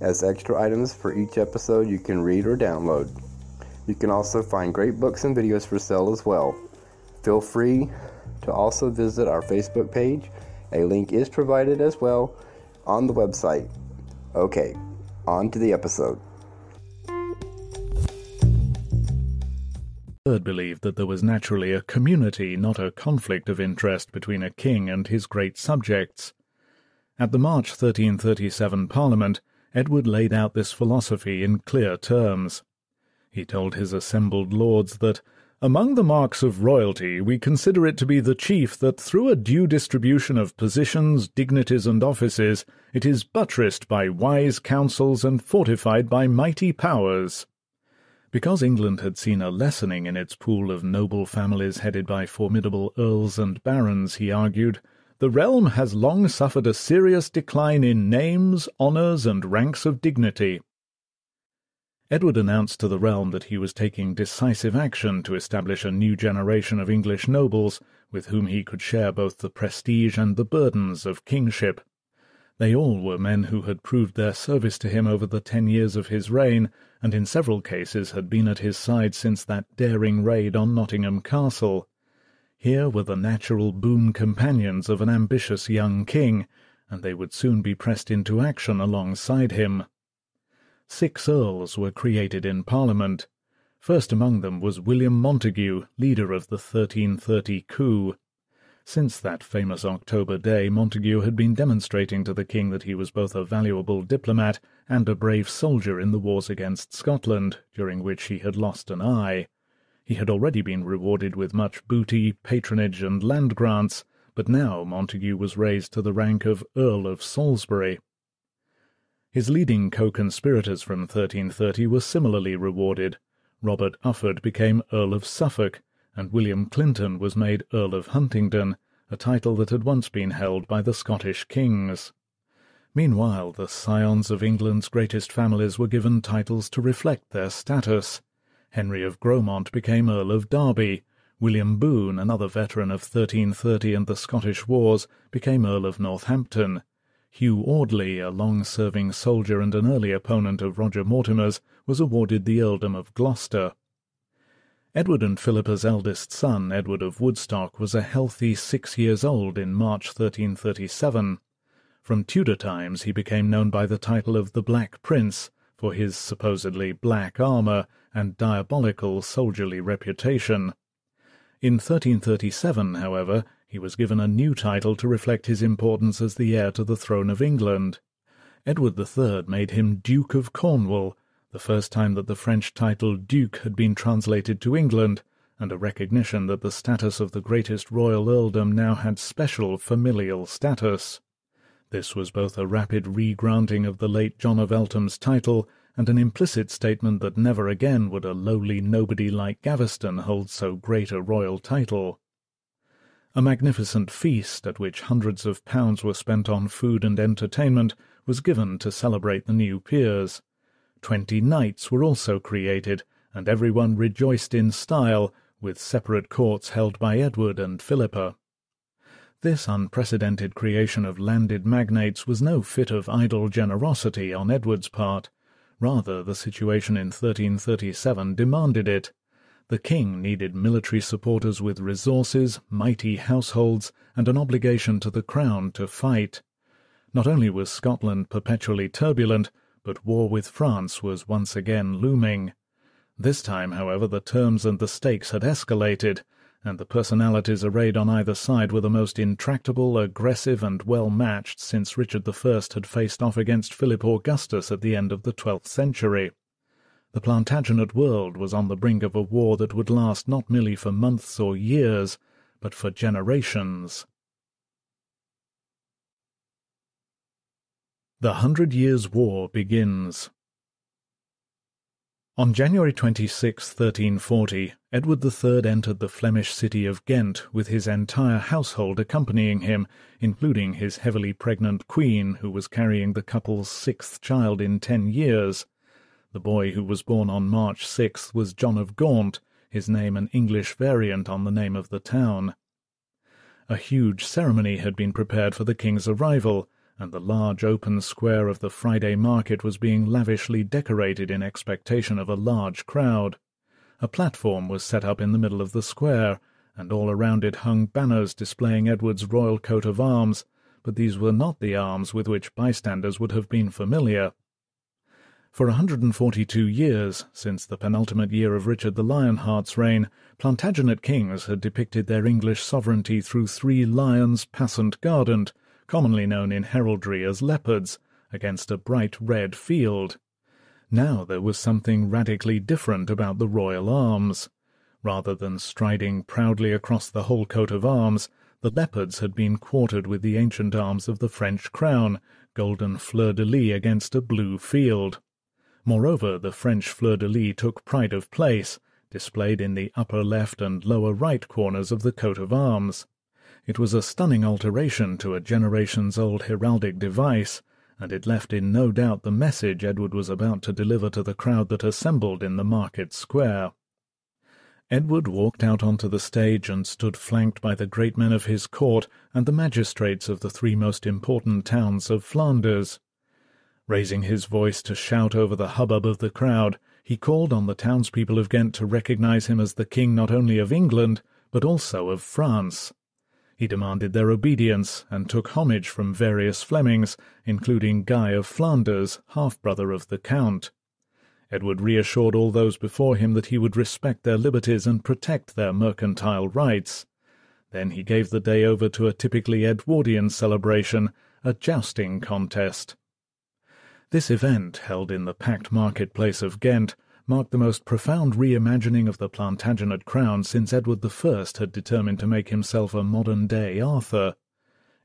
as extra items for each episode you can read or download. You can also find great books and videos for sale as well. Feel free to also visit our Facebook page. A link is provided as well on the website. Okay, on to the episode. Byrd believed that there was naturally a community, not a conflict of interest between a king and his great subjects. At the March 1337 Parliament, Edward laid out this philosophy in clear terms. He told his assembled lords that among the marks of royalty, we consider it to be the chief that through a due distribution of positions, dignities, and offices, it is buttressed by wise counsels and fortified by mighty powers. Because England had seen a lessening in its pool of noble families headed by formidable earls and barons, he argued, the realm has long suffered a serious decline in names, honours, and ranks of dignity. Edward announced to the realm that he was taking decisive action to establish a new generation of English nobles with whom he could share both the prestige and the burdens of kingship. They all were men who had proved their service to him over the ten years of his reign, and in several cases had been at his side since that daring raid on Nottingham Castle. Here were the natural boon companions of an ambitious young king, and they would soon be pressed into action alongside him. Six earls were created in Parliament. First among them was William Montague, leader of the 1330 coup. Since that famous October day, Montague had been demonstrating to the king that he was both a valuable diplomat and a brave soldier in the wars against Scotland, during which he had lost an eye. He had already been rewarded with much booty, patronage, and land grants, but now Montague was raised to the rank of Earl of Salisbury. His leading co-conspirators from 1330 were similarly rewarded. Robert Ufford became Earl of Suffolk, and William Clinton was made Earl of Huntingdon, a title that had once been held by the Scottish kings. Meanwhile, the scions of England's greatest families were given titles to reflect their status. Henry of Grosmont became Earl of Derby. William Bohun, another veteran of 1330 and the Scottish wars, became Earl of Northampton. Hugh Audley, a long-serving soldier and an early opponent of Roger Mortimer's, was awarded the earldom of Gloucester. Edward and Philippa's eldest son, Edward of Woodstock, was a healthy six years old in March 1337. From Tudor times he became known by the title of the Black Prince, for his supposedly black armour and diabolical soldierly reputation. In 1337, however, he was given a new title to reflect his importance as the heir to the throne of England. Edward III made him Duke of Cornwall, the first time that the French title Duke had been translated to England, and a recognition that the status of the greatest royal earldom now had special familial status. This was both a rapid re-granting of the late John of Eltham's title and an implicit statement that never again would a lowly nobody like Gaveston hold so great a royal title. A magnificent feast, at which hundreds of pounds were spent on food and entertainment, was given to celebrate the new peers. Twenty knights were also created, and every one rejoiced in style, with separate courts held by Edward and Philippa. This unprecedented creation of landed magnates was no fit of idle generosity on Edward's part. Rather, the situation in 1337 demanded it. The king needed military supporters with resources, mighty households, and an obligation to the crown to fight. Not only was Scotland perpetually turbulent, but war with France was once again looming. This time, however, the terms and the stakes had escalated, and the personalities arrayed on either side were the most intractable, aggressive, and well matched since Richard I had faced off against Philip Augustus at the end of the twelfth century. The Plantagenet world was on the brink of a war that would last not merely for months or years, but for generations. The Hundred Years' War begins. On January 26, 1340, Edward III entered the Flemish city of Ghent with his entire household accompanying him, including his heavily pregnant queen, who was carrying the couple's sixth child in ten years. The boy who was born on March 6 was John of Gaunt, his name an English variant on the name of the town. A huge ceremony had been prepared for the king's arrival, and the large open square of the Friday market was being lavishly decorated in expectation of a large crowd. A platform was set up in the middle of the square, and all around it hung banners displaying Edward's royal coat of arms, but these were not the arms with which bystanders would have been familiar. For a 142 years, since the penultimate year of Richard the Lionheart's reign, Plantagenet kings had depicted their English sovereignty through three lions passant guardant, commonly known in heraldry as leopards, against a bright red field. Now there was something radically different about the royal arms. Rather than striding proudly across the whole coat of arms, the leopards had been quartered with the ancient arms of the French crown, golden fleur-de-lis against a blue field. Moreover, the French fleur-de-lis took pride of place, displayed in the upper left and lower right corners of the coat of arms. It was a stunning alteration to a generations-old heraldic device, and it left in no doubt the message Edward was about to deliver to the crowd that assembled in the market square. Edward walked out onto the stage and stood flanked by the great men of his court and the magistrates of the three most important towns of Flanders. Raising his voice to shout over the hubbub of the crowd, he called on the townspeople of Ghent to recognize him as the king not only of England, but also of France. He demanded their obedience, and took homage from various Flemings, including Guy of Flanders, half-brother of the Count. Edward reassured all those before him that he would respect their liberties and protect their mercantile rights. Then he gave the day over to a typically Edwardian celebration, a jousting contest. This event, held in the packed marketplace of Ghent, marked the most profound reimagining of the Plantagenet crown since Edward I had determined to make himself a modern-day Arthur.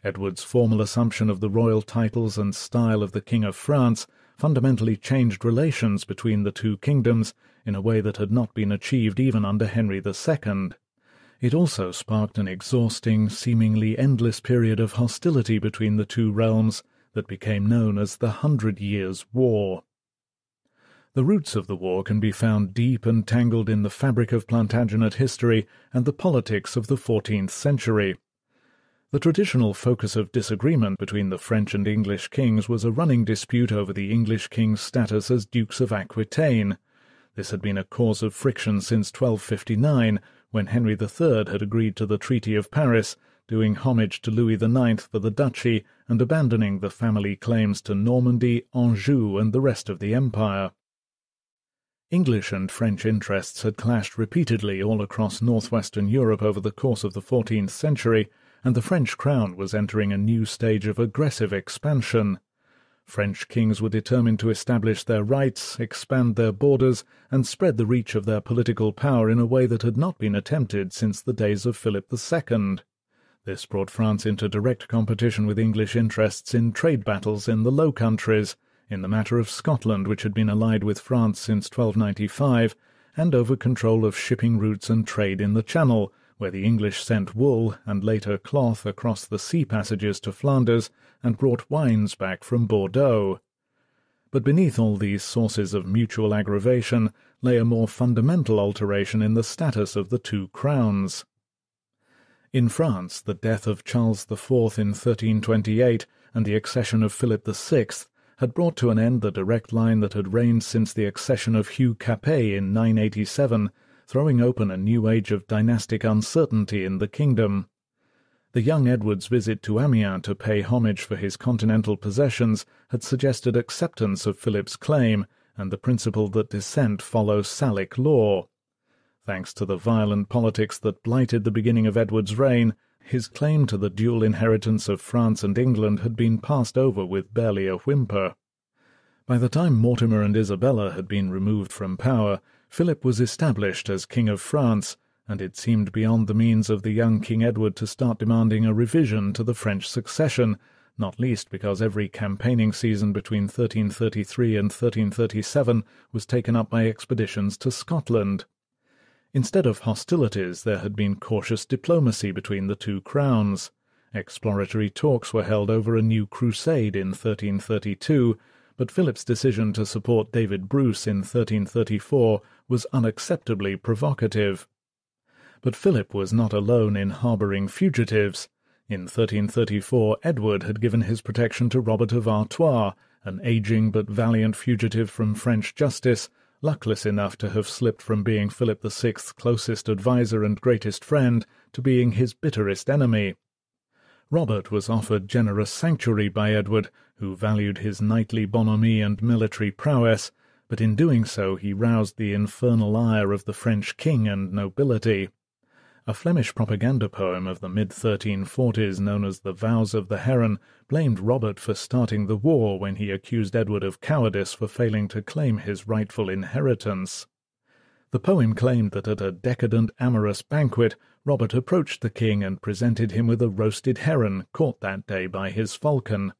Edward's formal assumption of the royal titles and style of the King of France fundamentally changed relations between the two kingdoms in a way that had not been achieved even under Henry II. It also sparked an exhausting, seemingly endless period of hostility between the two realms, that became known as the Hundred Years' War. The roots of the war can be found deep and tangled in the fabric of Plantagenet history and the politics of the fourteenth century. The traditional focus of disagreement between the French and English kings was a running dispute over the English king's status as Dukes of Aquitaine. This had been a cause of friction since 1259, when Henry III had agreed to the Treaty of Paris, doing homage to Louis IX for the duchy and abandoning the family claims to Normandy, Anjou, and the rest of the empire. English and French interests had clashed repeatedly all across northwestern Europe over the course of the fourteenth century, and the French crown was entering a new stage of aggressive expansion. French kings were determined to establish their rights, expand their borders, and spread the reach of their political power in a way that had not been attempted since the days of Philip II. This brought France into direct competition with English interests in trade battles in the Low Countries, in the matter of Scotland, which had been allied with France since 1295, and over control of shipping routes and trade in the Channel, where the English sent wool and later cloth across the sea passages to Flanders and brought wines back from Bordeaux. But beneath all these sources of mutual aggravation lay a more fundamental alteration in the status of the two crowns. In France, the death of Charles IV in 1328 and the accession of Philip VI had brought to an end the direct line that had reigned since the accession of Hugh Capet in 987, throwing open a new age of dynastic uncertainty in the kingdom. The young Edward's visit to Amiens to pay homage for his continental possessions had suggested acceptance of Philip's claim and the principle that descent follows Salic law. Thanks to the violent politics that blighted the beginning of Edward's reign, his claim to the dual inheritance of France and England had been passed over with barely a whimper. By the time Mortimer and Isabella had been removed from power, Philip was established as King of France, and it seemed beyond the means of the young King Edward to start demanding a revision to the French succession, not least because every campaigning season between 1333 and 1337 was taken up by expeditions to Scotland. Instead of hostilities, there had been cautious diplomacy between the two crowns. Exploratory talks were held over a new crusade in 1332, but Philip's decision to support David Bruce in 1334 was unacceptably provocative. But Philip was not alone in harbouring fugitives. In 1334 Edward had given his protection to Robert of Artois, an aging but valiant fugitive from French justice, luckless enough to have slipped from being Philip VI's closest adviser and greatest friend to being his bitterest enemy. Robert was offered generous sanctuary by Edward, who valued his knightly bonhomie and military prowess, but in doing so he roused the infernal ire of the French king and nobility. A Flemish propaganda poem of the mid-1340s known as The Vows of the Heron blamed Robert for starting the war when he accused Edward of cowardice for failing to claim his rightful inheritance. The poem claimed that at a decadent amorous banquet Robert approached the king and presented him with a roasted heron caught that day by his falcon.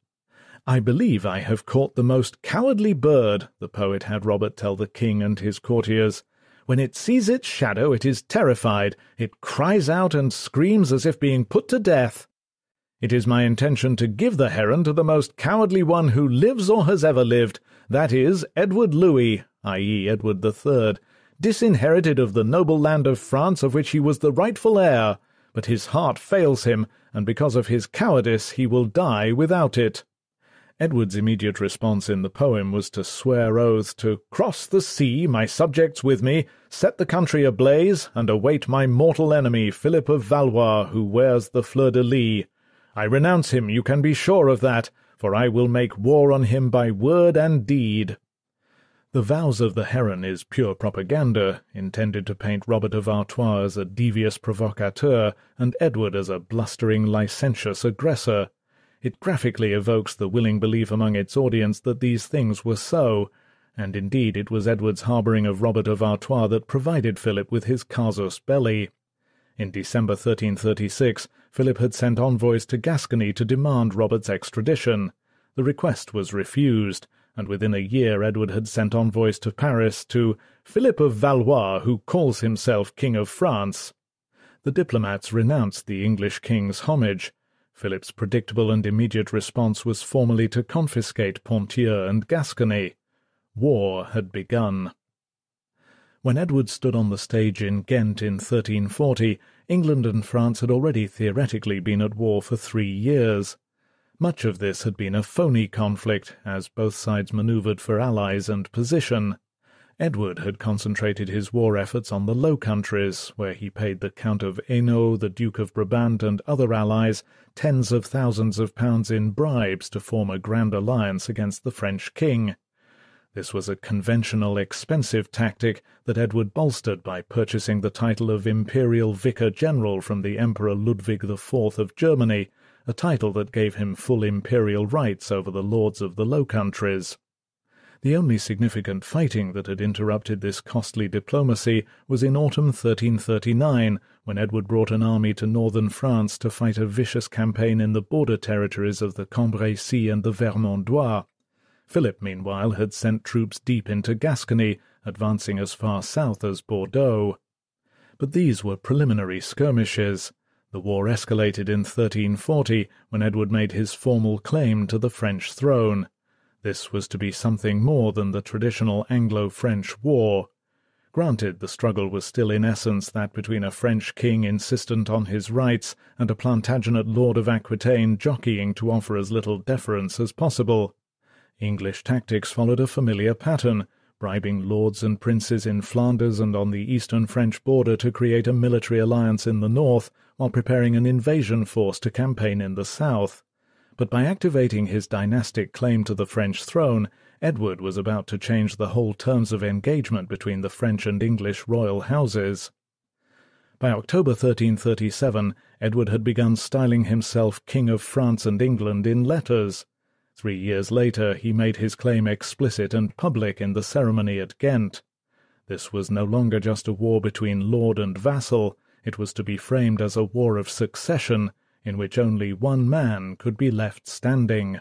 I believe I have caught the most cowardly bird, the poet had Robert tell the king and his courtiers. When it sees its shadow, it is terrified. It cries out and screams as if being put to death. It is my intention to give the heron to the most cowardly one who lives or has ever lived, that is, Edward Louis, i.e., Edward Third, disinherited of the noble land of France of which he was the rightful heir, but his heart fails him, and because of his cowardice he will die without it. Edward's immediate response in the poem was to swear oaths to cross the sea, my subjects with me, set the country ablaze, and await my mortal enemy, Philip of Valois, who wears the fleur-de-lis. I renounce him, you can be sure of that, for I will make war on him by word and deed. The Vows of the Heron is pure propaganda, intended to paint Robert of Artois as a devious provocateur and Edward as a blustering, licentious aggressor. It graphically evokes the willing belief among its audience that these things were so, and indeed it was Edward's harbouring of Robert of Artois that provided Philip with his casus belli. In December 1336, Philip had sent envoys to Gascony to demand Robert's extradition. The request was refused, and within a year Edward had sent envoys to Paris to Philip of Valois, who calls himself King of France. The diplomats renounced the English king's homage, Philip's predictable and immediate response was formally to confiscate Ponthieu and Gascony. War had begun. When Edward stood on the stage in Ghent in 1340, England and France had already theoretically been at war for three years. Much of this had been a phony conflict, as both sides manoeuvred for allies and position. Edward had concentrated his war efforts on the Low Countries, where he paid the Count of Hainault, the Duke of Brabant, and other allies tens of thousands of pounds in bribes to form a grand alliance against the French king. This was a conventional, expensive tactic that Edward bolstered by purchasing the title of Imperial Vicar General from the Emperor Ludwig IV of Germany, a title that gave him full imperial rights over the lords of the Low Countries. The only significant fighting that had interrupted this costly diplomacy was in autumn 1339, when Edward brought an army to northern France to fight a vicious campaign in the border territories of the Cambrésis and the Vermandois. Philip, meanwhile, had sent troops deep into Gascony, advancing as far south as Bordeaux. But these were preliminary skirmishes. The war escalated in 1340, when Edward made his formal claim to the French throne. This was to be something more than the traditional Anglo-French war. Granted, the struggle was still in essence that between a French king insistent on his rights and a Plantagenet lord of Aquitaine jockeying to offer as little deference as possible. English tactics followed a familiar pattern, bribing lords and princes in Flanders and on the eastern French border to create a military alliance in the north, while preparing an invasion force to campaign in the south. But by activating his dynastic claim to the French throne, Edward was about to change the whole terms of engagement between the French and English royal houses. By October 1337, Edward had begun styling himself King of France and England in letters. Three years later, he made his claim explicit and public in the ceremony at Ghent. This was no longer just a war between lord and vassal, it was to be framed as a war of succession, in which only one man could be left standing.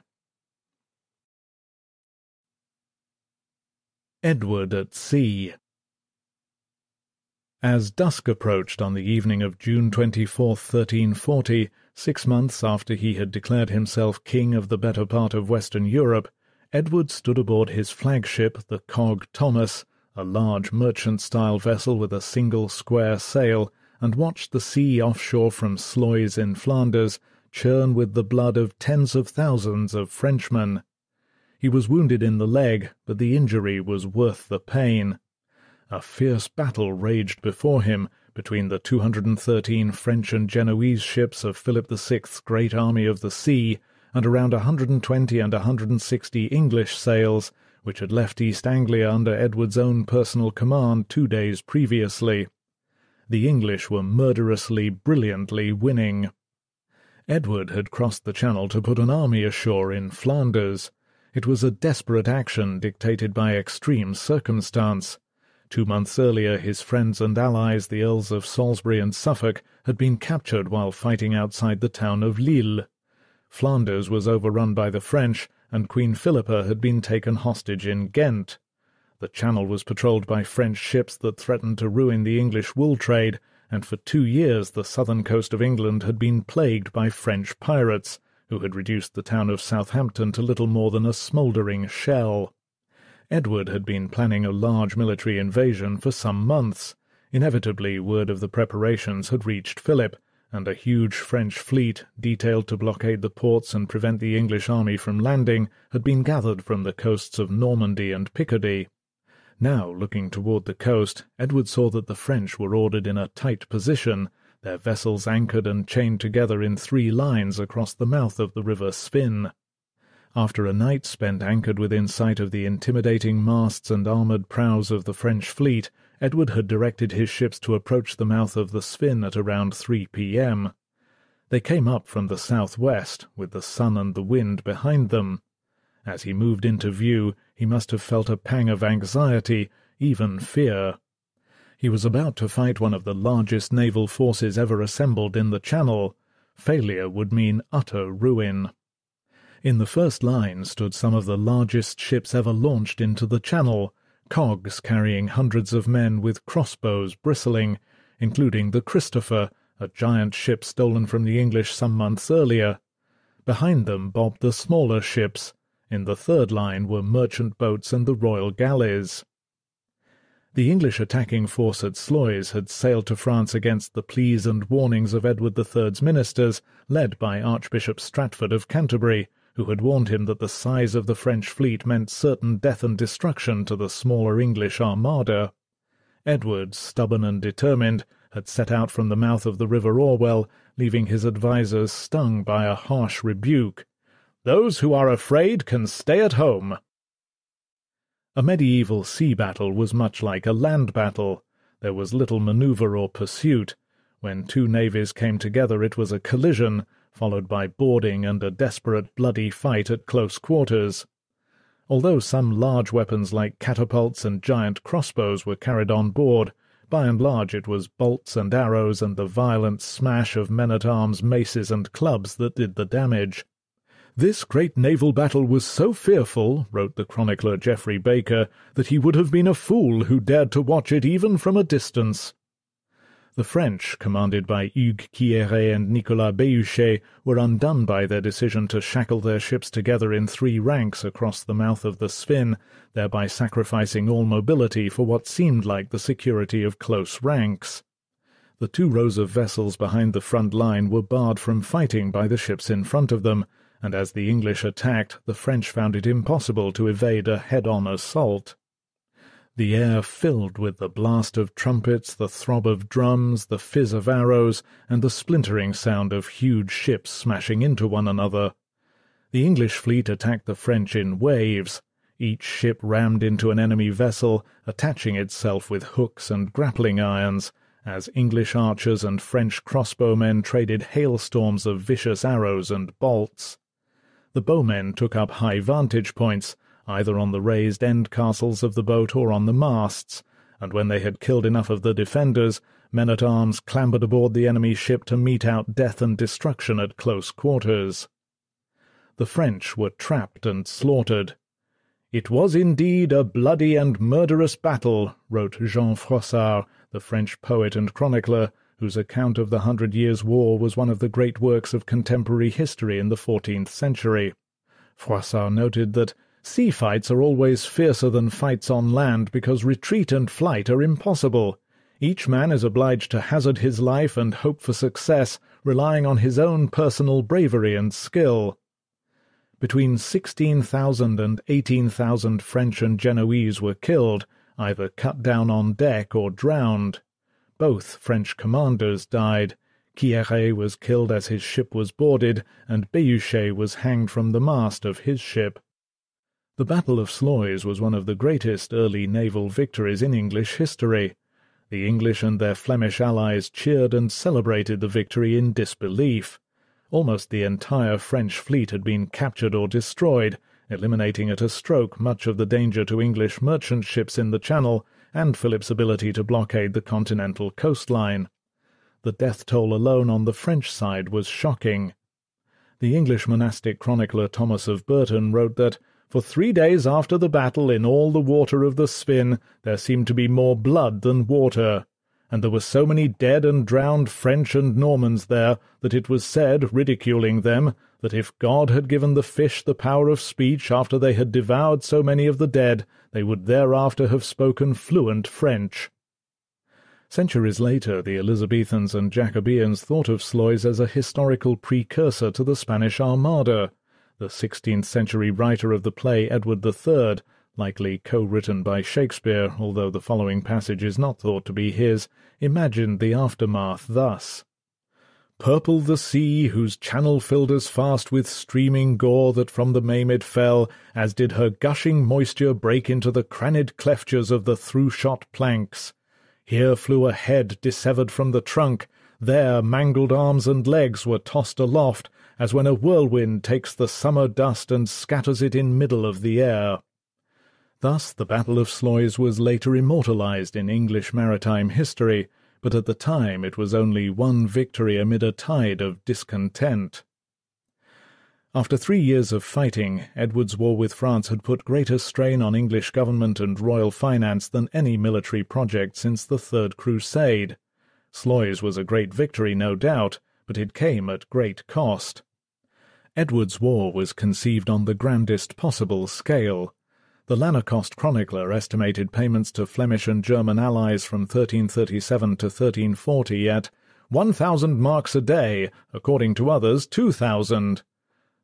Edward at Sea As dusk approached on the evening of June 24, 1340, six months after he had declared himself king of the better part of Western Europe, Edward stood aboard his flagship, the Cog Thomas, a large merchant-style vessel with a single square sail, and watched the sea offshore from Sluys in Flanders churn with the blood of tens of thousands of Frenchmen. He was wounded in the leg, but the injury was worth the pain. A fierce battle raged before him between the 213 French and Genoese ships of Philip VI's great army of the sea and around 120 and 160 English sails, which had left East Anglia under Edward's own personal command two days previously. The English were murderously, brilliantly winning. Edward had crossed the Channel to put an army ashore in Flanders. It was a desperate action dictated by extreme circumstance. Two months earlier his friends and allies, the Earls of Salisbury and Suffolk, had been captured while fighting outside the town of Lille. Flanders was overrun by the French, and Queen Philippa had been taken hostage in Ghent. The Channel was patrolled by French ships that threatened to ruin the English wool trade, and for two years the southern coast of England had been plagued by French pirates, who had reduced the town of Southampton to little more than a smouldering shell. Edward had been planning a large military invasion for some months. Inevitably, word of the preparations had reached Philip, and a huge French fleet, detailed to blockade the ports and prevent the English army from landing, had been gathered from the coasts of Normandy and Picardy. Now, looking toward the coast, Edward saw that the French were ordered in a tight position, their vessels anchored and chained together in three lines across the mouth of the river Zwin. After a night spent anchored within sight of the intimidating masts and armoured prows of the French fleet, Edward had directed his ships to approach the mouth of the Zwin at around 3 p.m. They came up from the southwest, with the sun and the wind behind them. As he moved into view, he must have felt a pang of anxiety, even fear. He was about to fight one of the largest naval forces ever assembled in the Channel. Failure would mean utter ruin. In the first line stood some of the largest ships ever launched into the Channel, cogs carrying hundreds of men with crossbows bristling, including the Christopher, a giant ship stolen from the English some months earlier. Behind them bobbed the smaller ships. In the third line were merchant boats and the royal galleys. The English attacking force at Sluys had sailed to France against the pleas and warnings of Edward III's ministers, led by Archbishop Stratford of Canterbury, who had warned him that the size of the French fleet meant certain death and destruction to the smaller English armada. Edward, stubborn and determined, had set out from the mouth of the river Orwell, leaving his advisers stung by a harsh rebuke. Those who are afraid can stay at home. A medieval sea battle was much like a land battle. There was little manoeuvre or pursuit. When two navies came together it was a collision, followed by boarding and a desperate bloody fight at close quarters. Although some large weapons like catapults and giant crossbows were carried on board, by and large it was bolts and arrows and the violent smash of men-at-arms maces and clubs that did the damage. This great naval battle was so fearful, wrote the chronicler Geoffrey Baker, that he would have been a fool who dared to watch it even from a distance. The French, commanded by Hugues Quiéret and Nicolas Béhuchet, were undone by their decision to shackle their ships together in three ranks across the mouth of the Zwin, thereby sacrificing all mobility for what seemed like the security of close ranks. The two rows of vessels behind the front line were barred from fighting by the ships in front of them, and as the English attacked, the French found it impossible to evade a head-on assault. the air filled with the blast of trumpets, the throb of drums, the fizz of arrows, and the splintering sound of huge ships smashing into one another. The English fleet attacked the French in waves. Each ship rammed into an enemy vessel, attaching itself with hooks and grappling irons, as English archers and French crossbowmen traded hailstorms of vicious arrows and bolts. The bowmen took up high vantage points, either on the raised end castles of the boat or on the masts, and when they had killed enough of the defenders, men-at-arms clambered aboard the enemy's ship to mete out death and destruction at close quarters. The French were trapped and slaughtered. It was indeed a bloody and murderous battle, wrote Jean Froissart, the French poet and chronicler, whose account of the Hundred Years' War was one of the great works of contemporary history in the fourteenth century. Froissart noted that Sea fights are always fiercer than fights on land because retreat and flight are impossible. Each man is obliged to hazard his life and hope for success, relying on his own personal bravery and skill. Between 16,000 and 18,000 French and Genoese were killed, either cut down on deck or drowned. Both French commanders died. Quiéret was killed as his ship was boarded, and Béhuchet was hanged from the mast of his ship. The Battle of Sluys was one of the greatest early naval victories in English history. The English and their Flemish allies cheered and celebrated the victory in disbelief. Almost the entire French fleet had been captured or destroyed, eliminating at a stroke much of the danger to English merchant ships in the Channel and Philip's ability to blockade the continental coastline. The death toll alone on the French side was shocking. The English monastic chronicler Thomas of Burton wrote that for three days after the battle, in all the water of the Zwin there seemed to be more blood than water, and there were so many dead and drowned French and Normans there that it was said, ridiculing them, that if God had given the fish the power of speech after they had devoured so many of the dead, they would thereafter have spoken fluent French. Centuries later, the Elizabethans and Jacobeans thought of Sluys as a historical precursor to the Spanish Armada, the 16th century writer of the play Edward III, likely co-written by Shakespeare, although the following passage is not thought to be his, imagined the aftermath thus. Purple the sea, whose channel filled as fast with streaming gore that from the maimed fell, as did her gushing moisture break into the crannied cleftures of the through-shot planks. Here flew a head dissevered from the trunk, there mangled arms and legs were tossed aloft, as when a whirlwind takes the summer dust and scatters it in middle of the air. Thus the Battle of Sluys was later immortalized in English maritime history, but at the time it was only one victory amid a tide of discontent. After three years of fighting, Edward's war with France had put greater strain on English government and royal finance than any military project since the Third Crusade. Sluys was a great victory, no doubt, but it came at great cost. Edward's War was conceived on the grandest possible scale. The Lanercost chronicler estimated payments to Flemish and German allies from 1337 to 1340 at 1,000 marks a day, according to others 2,000.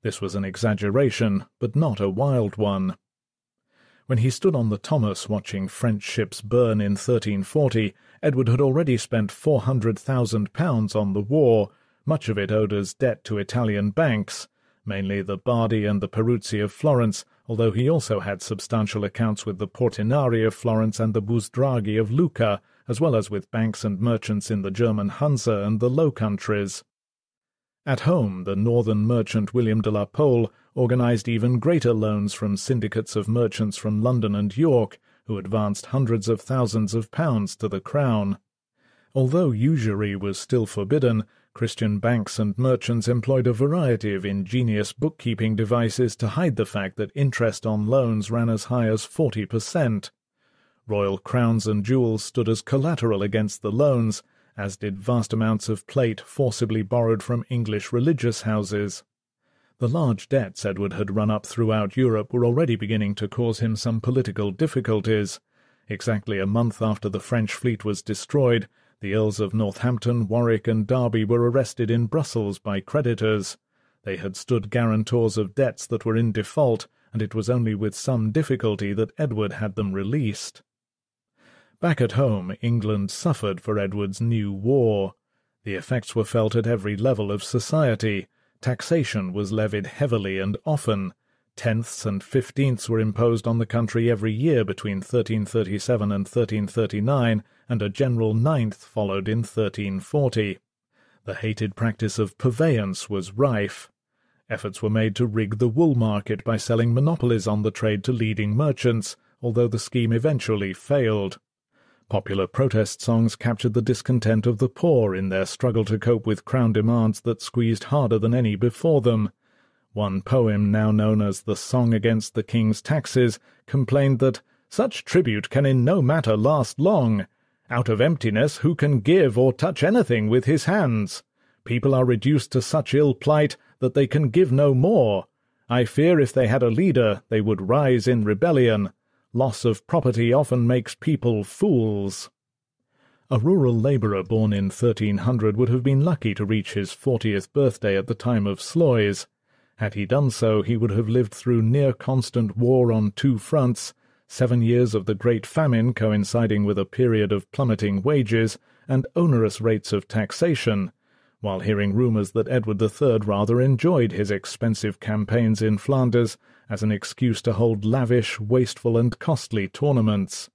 This was an exaggeration, but not a wild one. When he stood on the Thomas watching French ships burn in 1340, Edward had already spent £400,000 on the war, much of it owed as debt to Italian banks, mainly the Bardi and the Peruzzi of Florence, although he also had substantial accounts with the Portinari of Florence and the Busdraghi of Lucca, as well as with banks and merchants in the German Hanse and the Low Countries. At home, the northern merchant William de la Pole organized even greater loans from syndicates of merchants from London and York, who advanced hundreds of thousands of pounds to the crown. Although usury was still forbidden, Christian banks and merchants employed a variety of ingenious bookkeeping devices to hide the fact that interest on loans ran as high as 40%. Royal crowns and jewels stood as collateral against the loans, as did vast amounts of plate forcibly borrowed from English religious houses. The large debts Edward had run up throughout Europe were already beginning to cause him some political difficulties. Exactly a month after the French fleet was destroyed, the Earls of Northampton, Warwick, and Derby were arrested in Brussels by creditors. They had stood guarantors of debts that were in default, and it was only with some difficulty that Edward had them released. Back at home, England suffered for Edward's new war. The effects were felt at every level of society. Taxation was levied heavily and often. Tenths and fifteenths were imposed on the country every year between 1337 and 1339, and a general ninth followed in 1340. The hated practice of purveyance was rife. Efforts were made to rig the wool market by selling monopolies on the trade to leading merchants, although the scheme eventually failed. Popular protest songs captured the discontent of the poor in their struggle to cope with crown demands that squeezed harder than any before them. One poem, now known as the Song Against the King's Taxes, complained that such tribute can in no matter last long. Out of emptiness who can give or touch anything with his hands? People are reduced to such ill plight that they can give no more. I fear if they had a leader, they would rise in rebellion. Loss of property often makes people fools. A rural labourer born in 1300 would have been lucky to reach his fortieth birthday at the time of Sluys. Had he done so, he would have lived through near constant war on two fronts, seven years of the Great Famine coinciding with a period of plummeting wages and onerous rates of taxation, while hearing rumours that Edward III rather enjoyed his expensive campaigns in Flanders as an excuse to hold lavish, wasteful, and costly tournaments.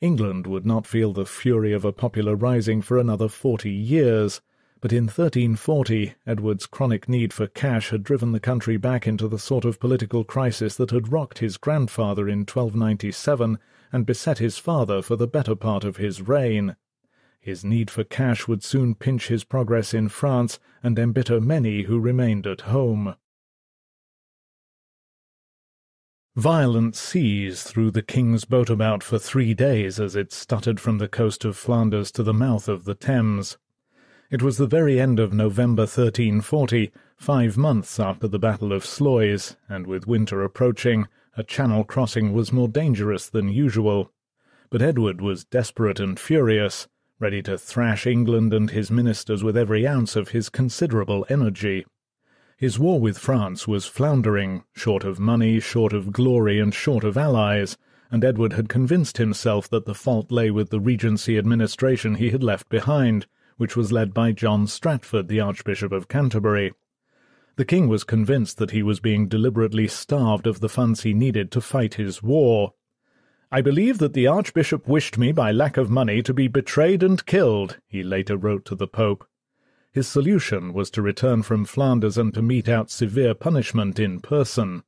England would not feel the fury of a popular rising for another forty years, but in 1340 Edward's chronic need for cash had driven the country back into the sort of political crisis that had rocked his grandfather in 1297 and beset his father for the better part of his reign. His need for cash would soon pinch his progress in France and embitter many who remained at home. Violent seas threw the king's boat about for three days as it stuttered from the coast of Flanders to the mouth of the Thames. It was the very end of November 1340, five months after the Battle of Sluys, and with winter approaching, a channel crossing was more dangerous than usual. But Edward was desperate and furious ready to thrash England and his ministers with every ounce of his considerable energy. His war with France was floundering, short of money, short of glory, and short of allies, and Edward had convinced himself that the fault lay with the Regency administration he had left behind, which was led by John Stratford, the Archbishop of Canterbury. The king was convinced that he was being deliberately starved of the funds he needed to fight his war. I believe that the Archbishop wished me by lack of money to be betrayed and killed, he later wrote to the Pope. His solution was to return from Flanders and to mete out severe punishment in person.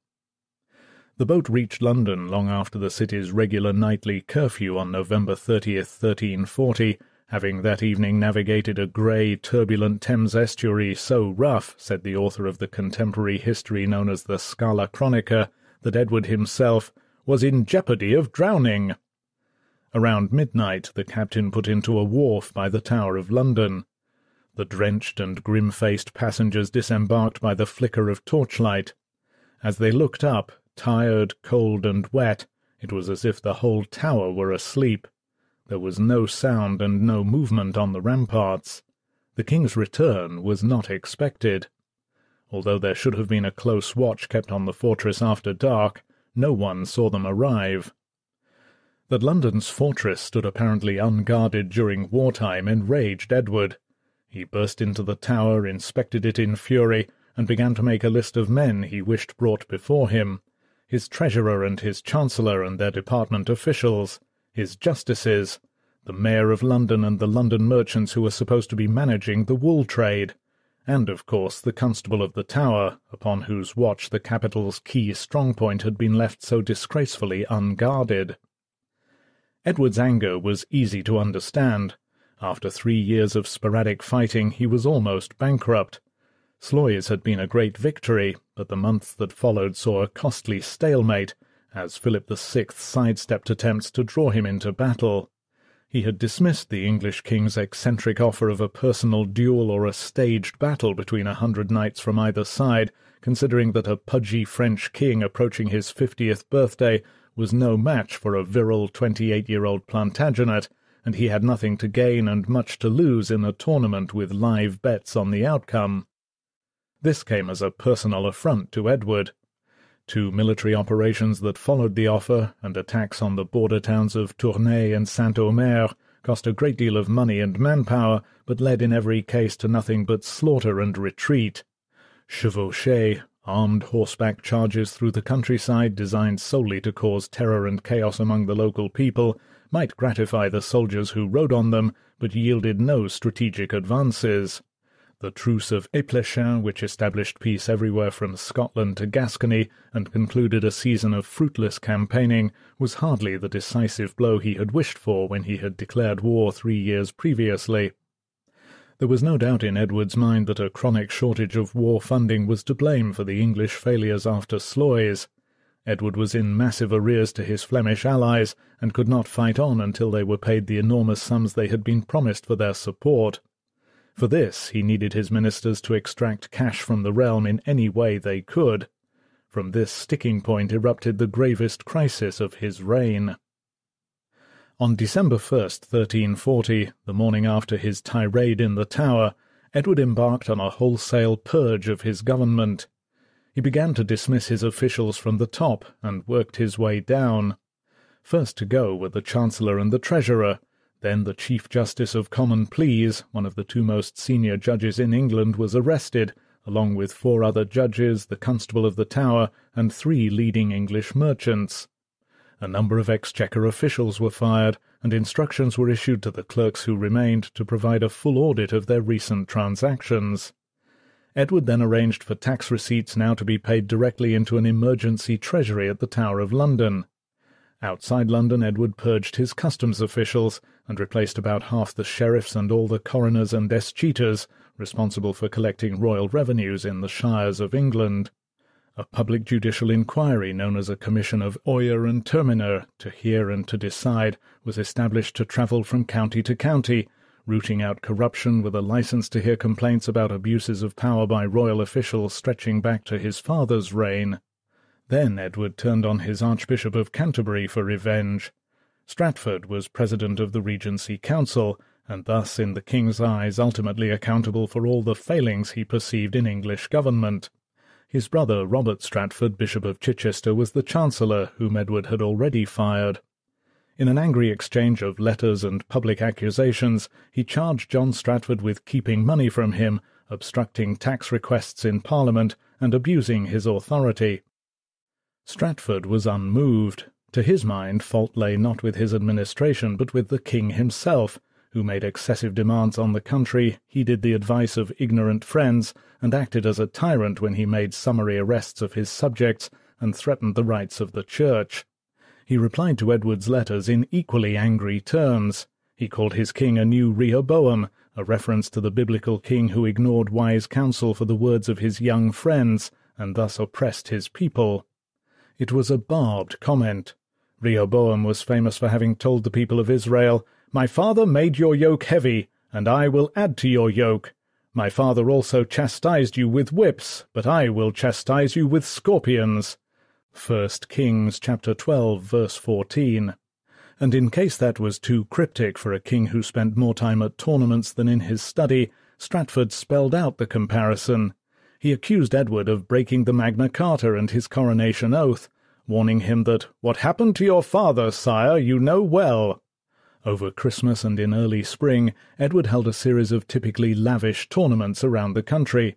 The boat reached London long after the city's regular nightly curfew on November 30th, 1340, having that evening navigated a grey, turbulent Thames estuary so rough, said the author of the contemporary history known as the Scala Chronica, that Edward himself was in jeopardy of drowning. Around midnight the captain put into a wharf by the Tower of London. The drenched and grim-faced passengers disembarked by the flicker of torchlight. As they looked up, tired, cold, and wet, it was as if the whole tower were asleep. There was no sound and no movement on the ramparts. The king's return was not expected. Although there should have been a close watch kept on the fortress after dark, no one saw them arrive. That London's fortress stood apparently unguarded during wartime enraged Edward. He burst into the tower, inspected it in fury, and began to make a list of men he wished brought before him, his treasurer and his chancellor and their department officials, his justices, the mayor of London and the London merchants who were supposed to be managing the wool trade and of course the constable of the tower, upon whose watch the capital's key strong point had been left so disgracefully unguarded. Edward's anger was easy to understand. After three years of sporadic fighting, he was almost bankrupt. Sluys had been a great victory, but the months that followed saw a costly stalemate, as Philip VI sidestepped attempts to draw him into battle. He had dismissed the English king's eccentric offer of a personal duel or a staged battle between a hundred knights from either side, considering that a pudgy French king approaching his fiftieth birthday was no match for a virile twenty-eight-year-old Plantagenet, and he had nothing to gain and much to lose in a tournament with live bets on the outcome. This came as a personal affront to Edward. Two military operations that followed the offer, and attacks on the border towns of Tournai and Saint-Omer, cost a great deal of money and manpower, but led in every case to nothing but slaughter and retreat. Chevauchées, armed horseback charges through the countryside designed solely to cause terror and chaos among the local people, might gratify the soldiers who rode on them, but yielded no strategic advances. The Truce of Esplechin, which established peace everywhere from Scotland to Gascony and concluded a season of fruitless campaigning, was hardly the decisive blow he had wished for when he had declared war three years previously. There was no doubt in Edward's mind that a chronic shortage of war funding was to blame for the English failures after Sluys. Edward was in massive arrears to his Flemish allies, and could not fight on until they were paid the enormous sums they had been promised for their support. For this he needed his ministers to extract cash from the realm in any way they could. From this sticking point erupted the gravest crisis of his reign. On December 1st, 1340, the morning after his tirade in the Tower, Edward embarked on a wholesale purge of his government. He began to dismiss his officials from the top and worked his way down. First to go were the Chancellor and the Treasurer, then the Chief Justice of Common Pleas, one of the two most senior judges in England, was arrested, along with four other judges, the Constable of the Tower, and three leading English merchants. A number of Exchequer officials were fired, and instructions were issued to the clerks who remained to provide a full audit of their recent transactions. Edward then arranged for tax receipts now to be paid directly into an emergency treasury at the Tower of London. Outside London, Edward purged his customs officials and replaced about half the sheriffs and all the coroners and escheators responsible for collecting royal revenues in the shires of England. A public judicial inquiry known as a Commission of Oyer and Terminer to hear and to decide was established to travel from county to county, rooting out corruption with a license to hear complaints about abuses of power by royal officials stretching back to his father's reign. Then Edward turned on his Archbishop of Canterbury for revenge. Stratford was president of the Regency Council, and thus in the king's eyes ultimately accountable for all the failings he perceived in English government. His brother Robert Stratford, Bishop of Chichester, was the Chancellor, whom Edward had already fired. In an angry exchange of letters and public accusations, he charged John Stratford with keeping money from him, obstructing tax requests in Parliament, and abusing his authority. Stratford was unmoved. To his mind, fault lay not with his administration, but with the king himself, who made excessive demands on the country, heeded the advice of ignorant friends, and acted as a tyrant when he made summary arrests of his subjects and threatened the rights of the Church. He replied to Edward's letters in equally angry terms. He called his king a new Rehoboam, a reference to the biblical king who ignored wise counsel for the words of his young friends, and thus oppressed his people. It was a barbed comment. Rehoboam was famous for having told the people of Israel, My father made your yoke heavy, and I will add to your yoke. My father also chastised you with whips, but I will chastise you with scorpions. 1 Kings chapter 12 verse 14. And in case that was too cryptic for a king who spent more time at tournaments than in his study, Stratford spelled out the comparison. He accused Edward of breaking the Magna Carta and his coronation oath, warning him that what happened to your father, sire, you know well. Over Christmas and in early spring, Edward held a series of typically lavish tournaments around the country.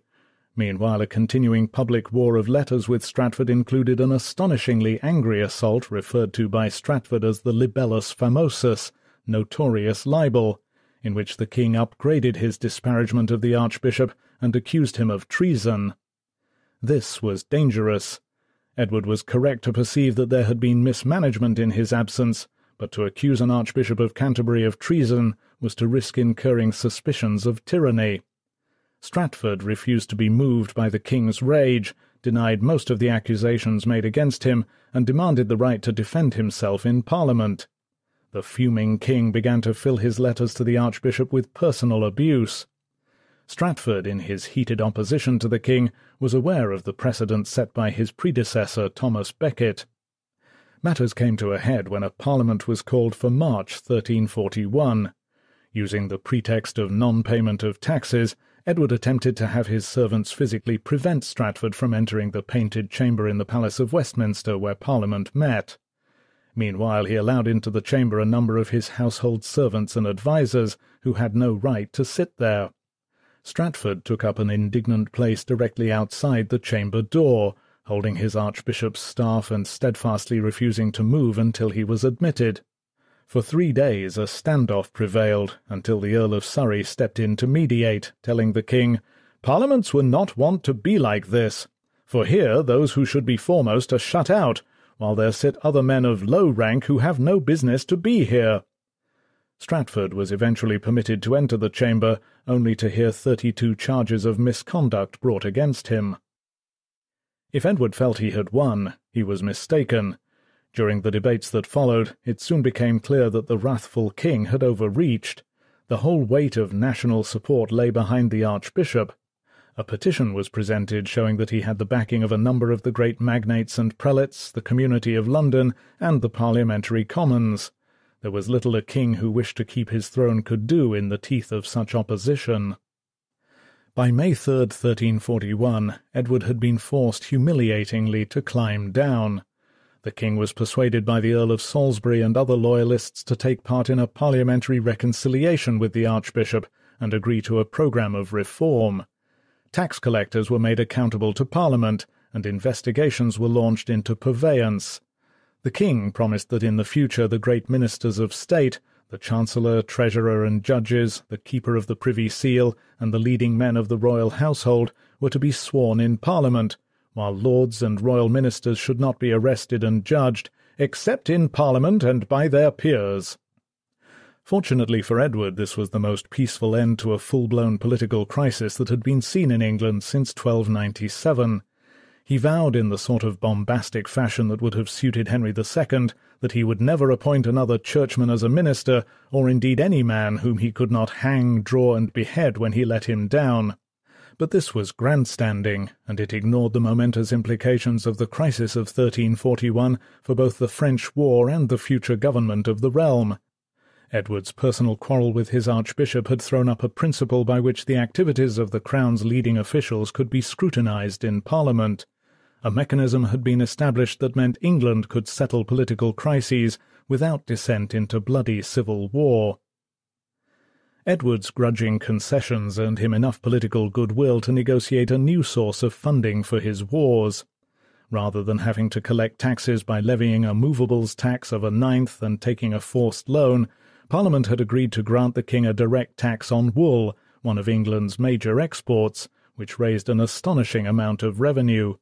Meanwhile, a continuing public war of letters with Stratford included an astonishingly angry assault referred to by Stratford as the libellus famosus, notorious libel, in which the king upgraded his disparagement of the archbishop and accused him of treason. This was dangerous. Edward was correct to perceive that there had been mismanagement in his absence, but to accuse an Archbishop of Canterbury of treason was to risk incurring suspicions of tyranny. Stratford refused to be moved by the king's rage, denied most of the accusations made against him, and demanded the right to defend himself in Parliament. The fuming king began to fill his letters to the Archbishop with personal abuse. Stratford, in his heated opposition to the king, was aware of the precedent set by his predecessor Thomas Becket. Matters came to a head when a parliament was called for March 1341. Using the pretext of non-payment of taxes, Edward attempted to have his servants physically prevent Stratford from entering the painted chamber in the Palace of Westminster where Parliament met. Meanwhile, he allowed into the chamber a number of his household servants and advisers who had no right to sit there. Stratford took up an indignant place directly outside the chamber door, holding his archbishop's staff and steadfastly refusing to move until he was admitted. For three days a standoff prevailed, until the Earl of Surrey stepped in to mediate, telling the king, Parliaments were not wont to be like this, for here those who should be foremost are shut out, while there sit other men of low rank who have no business to be here. Stratford was eventually permitted to enter the chamber, only to hear thirty-two charges of misconduct brought against him. If Edward felt he had won, he was mistaken. During the debates that followed, it soon became clear that the wrathful king had overreached. The whole weight of national support lay behind the archbishop. A petition was presented showing that he had the backing of a number of the great magnates and prelates, the community of London, and the parliamentary commons. There was little a king who wished to keep his throne could do in the teeth of such opposition. By May 3, 1341, Edward had been forced humiliatingly to climb down. The king was persuaded by the Earl of Salisbury and other loyalists to take part in a parliamentary reconciliation with the archbishop and agree to a programme of reform. Tax collectors were made accountable to Parliament, and investigations were launched into purveyance. The king promised that in the future the great ministers of state, the chancellor, treasurer, and judges, the keeper of the privy seal, and the leading men of the royal household were to be sworn in Parliament, while lords and royal ministers should not be arrested and judged, except in Parliament and by their peers. Fortunately for Edward, this was the most peaceful end to a full-blown political crisis that had been seen in England since 1297. He vowed in the sort of bombastic fashion that would have suited Henry II that he would never appoint another churchman as a minister, or indeed any man whom he could not hang, draw, and behead when he let him down but this was grandstanding, and it ignored the momentous implications of the crisis of 1341 for both the French war and the future government of the realm. Edward's personal quarrel with his archbishop had thrown up a principle by which the activities of the crown's leading officials could be scrutinized in Parliament. A mechanism had been established that meant England could settle political crises without descent into bloody civil war. Edward's grudging concessions earned him enough political goodwill to negotiate a new source of funding for his wars. Rather than having to collect taxes by levying a movables tax of a ninth and taking a forced loan, Parliament had agreed to grant the king a direct tax on wool, one of England's major exports, which raised an astonishing amount of revenue.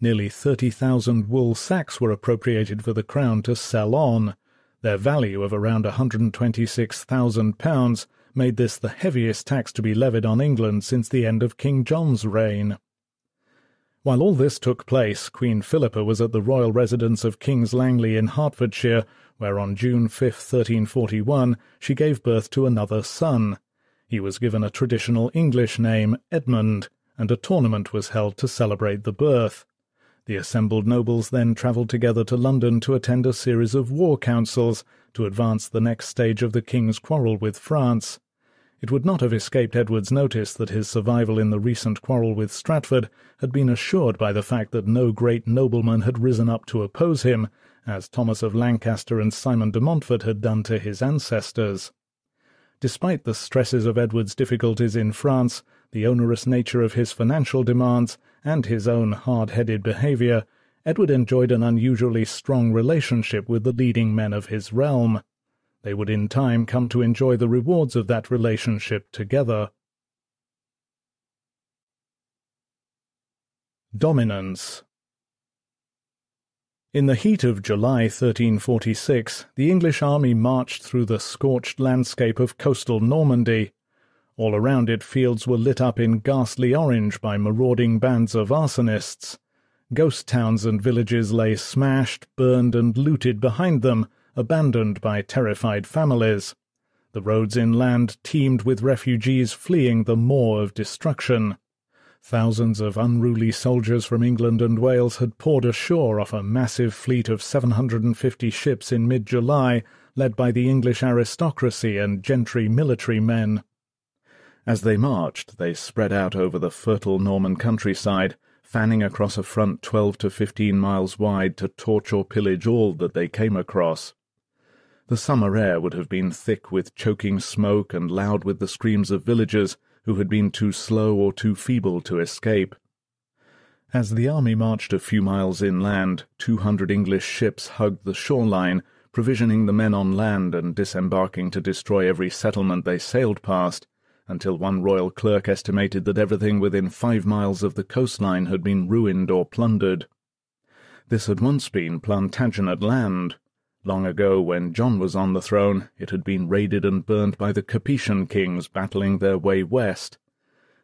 Nearly thirty thousand wool sacks were appropriated for the crown to sell on, their value of around a hundred and twenty-six thousand pounds made this the heaviest tax to be levied on England since the end of King John's reign. While all this took place, Queen Philippa was at the royal residence of King's Langley in Hertfordshire, where on June 5, 1341, she gave birth to another son. He was given a traditional English name, Edmund, and a tournament was held to celebrate the birth. The assembled nobles then travelled together to London to attend a series of war councils to advance the next stage of the king's quarrel with France. It would not have escaped Edward's notice that his survival in the recent quarrel with Stratford had been assured by the fact that no great nobleman had risen up to oppose him, as Thomas of Lancaster and Simon de Montfort had done to his ancestors. Despite the stresses of Edward's difficulties in France, the onerous nature of his financial demands, and his own hard-headed behaviour, Edward enjoyed an unusually strong relationship with the leading men of his realm. They would in time come to enjoy the rewards of that relationship together. Dominance In the heat of July 1346, the English army marched through the scorched landscape of coastal Normandy. All around it fields were lit up in ghastly orange by marauding bands of arsonists. Ghost towns and villages lay smashed, burned, and looted behind them, abandoned by terrified families. The roads inland teemed with refugees fleeing the maw of destruction. Thousands of unruly soldiers from England and Wales had poured ashore off a massive fleet of 750 ships in mid-July, led by the English aristocracy and gentry military men. As they marched, they spread out over the fertile Norman countryside, fanning across a front twelve to fifteen miles wide to torch or pillage all that they came across. The summer air would have been thick with choking smoke and loud with the screams of villagers who had been too slow or too feeble to escape. As the army marched a few miles inland, two hundred English ships hugged the shoreline, provisioning the men on land and disembarking to destroy every settlement they sailed past, until one royal clerk estimated that everything within five miles of the coastline had been ruined or plundered. This had once been Plantagenet land. Long ago, when John was on the throne, it had been raided and burned by the Capetian kings battling their way west.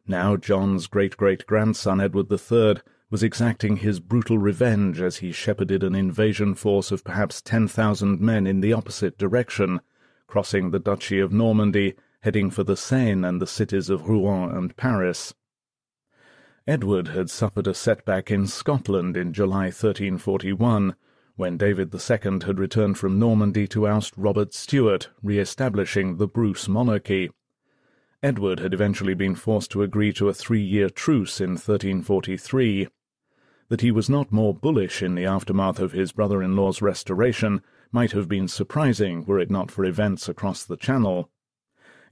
Now John's great-great-grandson Edward III was exacting his brutal revenge as he shepherded an invasion force of perhaps ten thousand men in the opposite direction, crossing the Duchy of Normandy heading for the Seine and the cities of Rouen and Paris. Edward had suffered a setback in Scotland in July 1341, when David II had returned from Normandy to oust Robert Stewart, re-establishing the Bruce monarchy. Edward had eventually been forced to agree to a three-year truce in 1343. That he was not more bullish in the aftermath of his brother-in-law's restoration might have been surprising were it not for events across the Channel.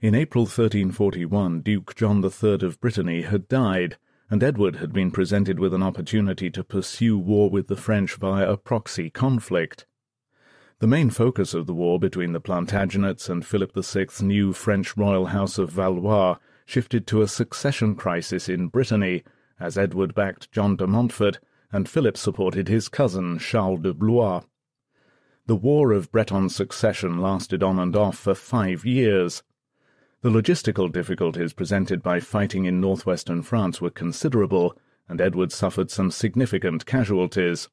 In April 1341 Duke John III of Brittany had died, and Edward had been presented with an opportunity to pursue war with the French via a proxy conflict. The main focus of the war between the Plantagenets and Philip VI's new French royal house of Valois shifted to a succession crisis in Brittany, as Edward backed John de Montfort and Philip supported his cousin Charles de Blois. The War of Breton Succession lasted on and off for five years. The logistical difficulties presented by fighting in northwestern France were considerable, and Edward suffered some significant casualties.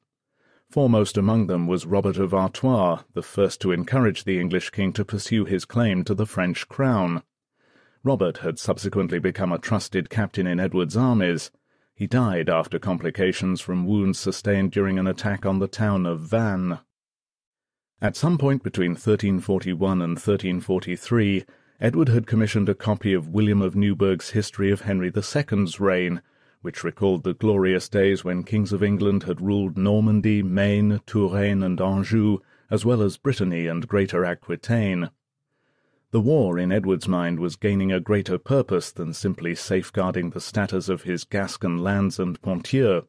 Foremost among them was Robert of Artois, the first to encourage the English king to pursue his claim to the French crown. Robert had subsequently become a trusted captain in Edward's armies. He died after complications from wounds sustained during an attack on the town of Vannes. At some point between 1341 and 1343, Edward had commissioned a copy of William of Newburgh's History of Henry II's reign, which recalled the glorious days when kings of England had ruled Normandy, Maine, Touraine, and Anjou, as well as Brittany and Greater Aquitaine. The war, in Edward's mind, was gaining a greater purpose than simply safeguarding the status of his Gascon lands and Ponthieu.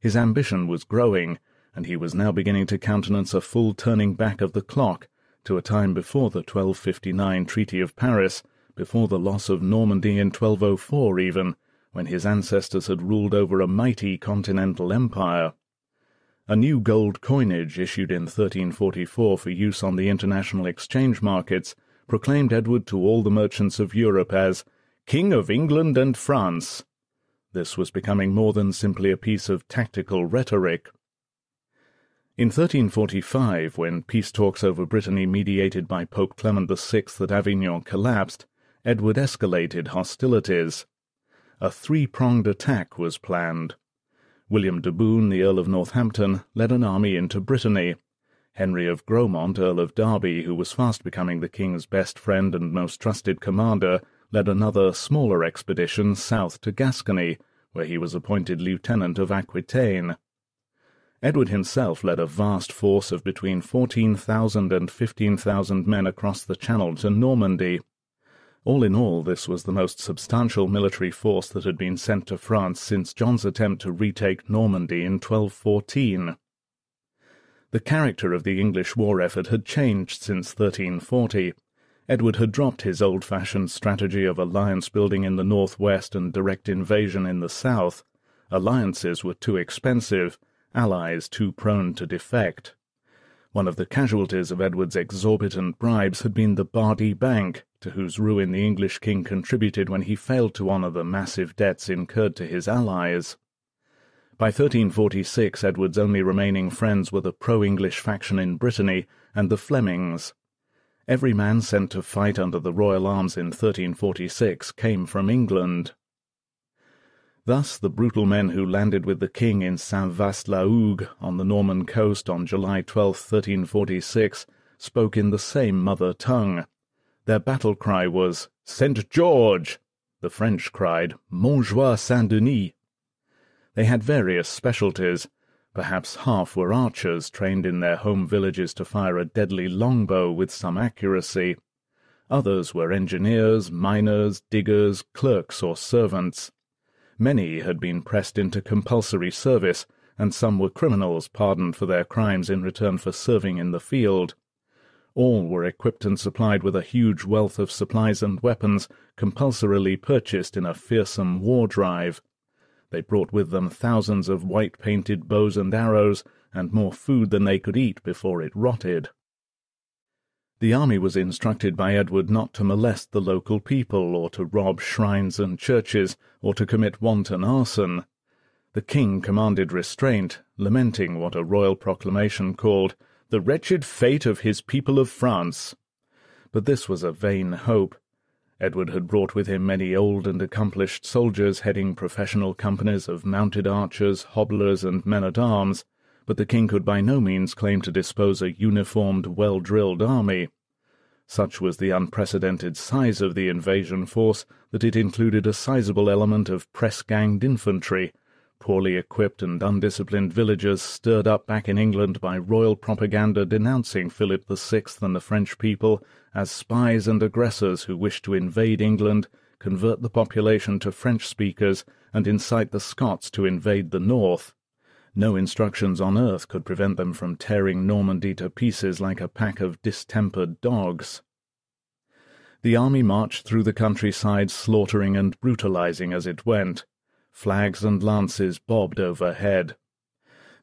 His ambition was growing, and he was now beginning to countenance a full turning back of the clock to a time before the 1259 Treaty of Paris, before the loss of Normandy in 1204 even, when his ancestors had ruled over a mighty continental empire. A new gold coinage issued in 1344 for use on the international exchange markets proclaimed Edward to all the merchants of Europe as King of England and France. This was becoming more than simply a piece of tactical rhetoric. In 1345, when peace talks over Brittany mediated by Pope Clement VI at Avignon collapsed, Edward escalated hostilities. A three-pronged attack was planned. William de Bohun, the Earl of Northampton, led an army into Brittany. Henry of Grosmont, Earl of Derby, who was fast becoming the king's best friend and most trusted commander, led another, smaller expedition south to Gascony, where he was appointed lieutenant of Aquitaine. Edward himself led a vast force of between 14,000 and 15,000 men across the Channel to Normandy. All in all, this was the most substantial military force that had been sent to France since John's attempt to retake Normandy in 1214. The character of the English war effort had changed since 1340. Edward had dropped his old-fashioned strategy of alliance building in the northwest and direct invasion in the south. Alliances were too expensive, allies too prone to defect. One of the casualties of Edward's exorbitant bribes had been the Bardi Bank, to whose ruin the English king contributed when he failed to honour the massive debts incurred to his allies. By 1346 Edward's only remaining friends were the pro-English faction in Brittany and the Flemings. Every man sent to fight under the royal arms in 1346 came from England. Thus the brutal men who landed with the king in Saint-Vaast-la-Hougue on the Norman coast on July 12, 1346, spoke in the same mother tongue. Their battle cry was, St. George! The French cried, Montjoie Saint Denis. They had various specialties. Perhaps half were archers trained in their home villages to fire a deadly longbow with some accuracy. Others were engineers, miners, diggers, clerks, or servants. Many had been pressed into compulsory service, and some were criminals pardoned for their crimes in return for serving in the field. All were equipped and supplied with a huge wealth of supplies and weapons compulsorily purchased in a fearsome war drive. They brought with them thousands of white-painted bows and arrows, and more food than they could eat before it rotted. The army was instructed by Edward not to molest the local people, or to rob shrines and churches, or to commit wanton arson. The king commanded restraint, lamenting what a royal proclamation called the wretched fate of his people of France. But this was a vain hope. Edward had brought with him many old and accomplished soldiers heading professional companies of mounted archers, hobelars, and men-at-arms, but the king could by no means claim to dispose a uniformed, well-drilled army. Such was the unprecedented size of the invasion force that it included a sizable element of press-ganged infantry, poorly equipped and undisciplined villagers stirred up back in England by royal propaganda denouncing Philip VI and the French people as spies and aggressors who wished to invade England, convert the population to French speakers, and incite the Scots to invade the north. No instructions on earth could prevent them from tearing Normandy to pieces like a pack of distempered dogs. The army marched through the countryside, slaughtering and brutalizing as it went. Flags and lances bobbed overhead.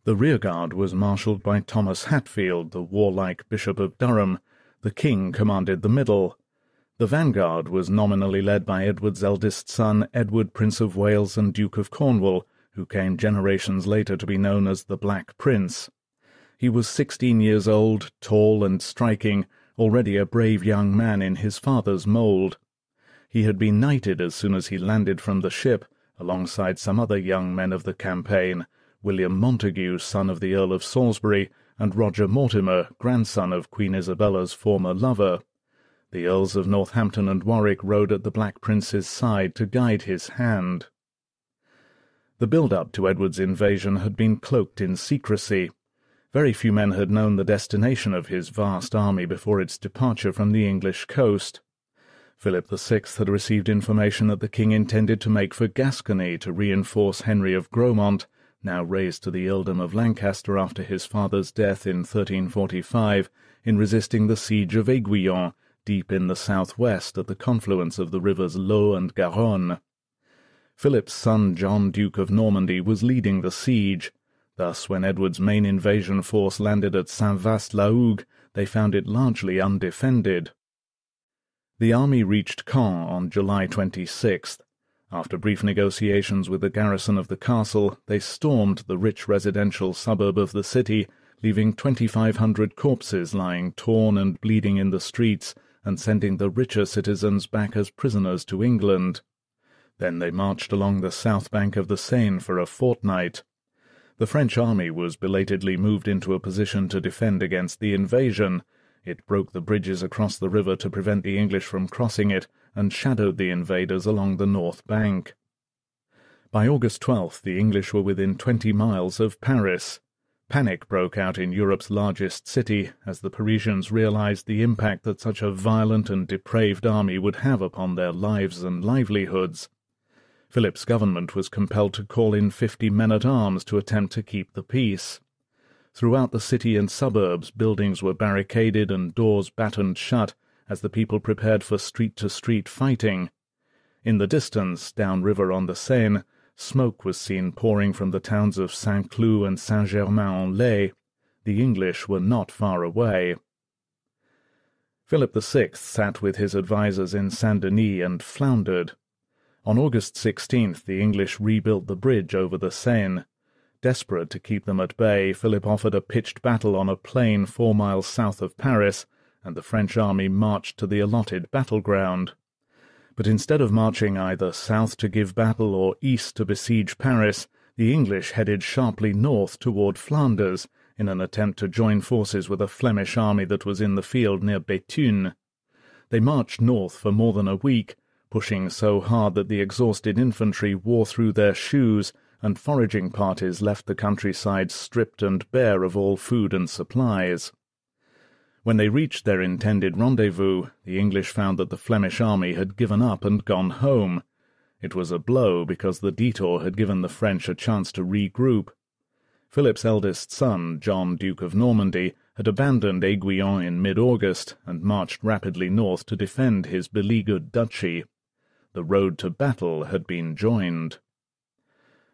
The rearguard was marshalled by Thomas Hatfield, the warlike Bishop of Durham. The king commanded the middle. The vanguard was nominally led by Edward's eldest son, Edward, Prince of Wales and Duke of Cornwall, who came generations later to be known as the Black Prince. He was sixteen years old, tall and striking, already a brave young man in his father's mould. He had been knighted as soon as he landed from the ship, alongside some other young men of the campaign, William Montague, son of the Earl of Salisbury, and Roger Mortimer, grandson of Queen Isabella's former lover. The Earls of Northampton and Warwick rode at the Black Prince's side to guide his hand. The build-up to Edward's invasion had been cloaked in secrecy. Very few men had known the destination of his vast army before its departure from the English coast. Philip VI had received information that the king intended to make for Gascony to reinforce Henry of Grosmont, now raised to the earldom of Lancaster after his father's death in 1345, in resisting the siege of Aiguillon, deep in the south-west at the confluence of the rivers Lot and Garonne. Philip's son John, Duke of Normandy, was leading the siege. Thus, when Edward's main invasion force landed at Saint-Vaast-la-Hougue, they found it largely undefended. The army reached Caen on July 26th. After brief negotiations with the garrison of the castle, they stormed the rich residential suburb of the city, leaving 2,500 corpses lying torn and bleeding in the streets, and sending the richer citizens back as prisoners to England. Then they marched along the south bank of the Seine for a fortnight. The French army was belatedly moved into a position to defend against the invasion, it broke the bridges across the river to prevent the English from crossing it, and shadowed the invaders along the north bank. By August 12th the English were within twenty miles of Paris. Panic broke out in Europe's largest city as the Parisians realized the impact that such a violent and depraved army would have upon their lives and livelihoods. Philip's government was compelled to call in fifty men-at-arms to attempt to keep the peace. Throughout the city and suburbs, buildings were barricaded and doors battened shut as the people prepared for street-to-street fighting. In the distance, downriver on the Seine, smoke was seen pouring from the towns of Saint-Cloud and Saint-Germain-en-Laye. The English were not far away. Philip VI sat with his advisers in Saint-Denis and floundered. On August 16th the English rebuilt the bridge over the Seine. Desperate to keep them at bay, Philip offered a pitched battle on a plain four miles south of Paris, and the French army marched to the allotted battleground. But instead of marching either south to give battle or east to besiege Paris, the English headed sharply north toward Flanders in an attempt to join forces with a Flemish army that was in the field near Béthune. They marched north for more than a week, pushing so hard that the exhausted infantry wore through their shoes, and foraging parties left the countryside stripped and bare of all food and supplies. When they reached their intended rendezvous, the English found that the Flemish army had given up and gone home. It was a blow because the detour had given the French a chance to regroup. Philip's eldest son, John, Duke of Normandy, had abandoned Aiguillon in mid-August and marched rapidly north to defend his beleaguered duchy the road to battle had been joined.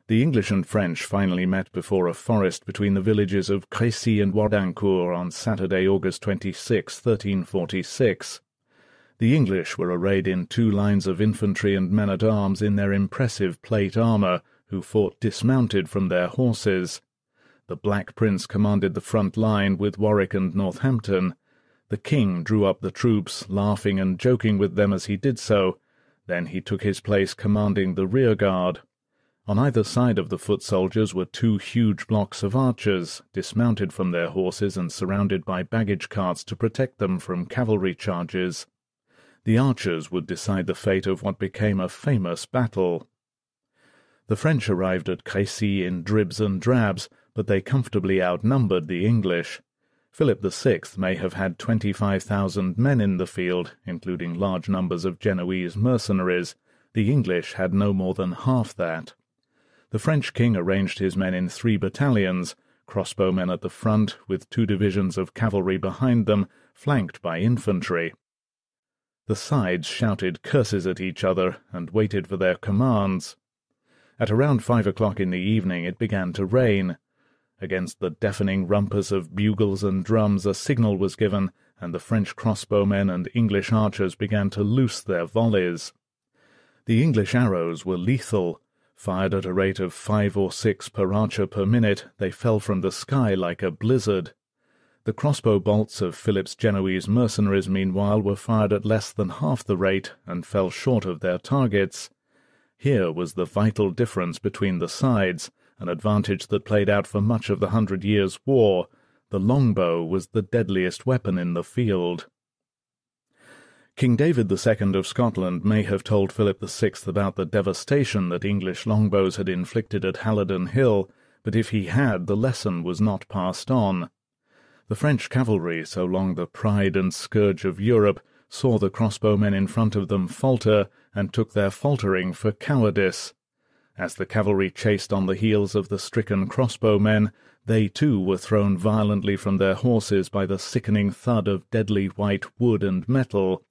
The English and French finally met before a forest between the villages of Crécy and Wadicourt on Saturday, August 26, 1346. The English were arrayed in two lines of infantry and men-at-arms in their impressive plate armour, who fought dismounted from their horses. The Black Prince commanded the front line with Warwick and Northampton. The king drew up the troops, laughing and joking with them as he did so, then he took his place commanding the rearguard. On either side of the foot soldiers were two huge blocks of archers, dismounted from their horses and surrounded by baggage carts to protect them from cavalry charges. The archers would decide the fate of what became a famous battle. The French arrived at Crécy in dribs and drabs, but they comfortably outnumbered the English. Philip VI may have had twenty-five thousand men in the field, including large numbers of Genoese mercenaries. The English had no more than half that. The French king arranged his men in three battalions, crossbowmen at the front, with two divisions of cavalry behind them, flanked by infantry. The sides shouted curses at each other and waited for their commands. At around five o'clock in the evening it began to rain. Against the deafening rumpus of bugles and drums a signal was given, and the French crossbowmen and English archers began to loose their volleys. The English arrows were lethal. Fired at a rate of five or six per archer per minute, they fell from the sky like a blizzard. The crossbow bolts of Philip's Genoese mercenaries, meanwhile, were fired at less than half the rate and fell short of their targets. Here was the vital difference between the sides, an advantage that played out for much of the Hundred Years' War. The longbow was the deadliest weapon in the field. King David II of Scotland may have told Philip VI about the devastation that English longbows had inflicted at Halidon Hill, but if he had, the lesson was not passed on. The French cavalry, so long the pride and scourge of Europe, saw the crossbowmen in front of them falter, and took their faltering for cowardice. As the cavalry chased on the heels of the stricken crossbowmen, they too were thrown violently from their horses by the sickening thud of deadly white wood and metal.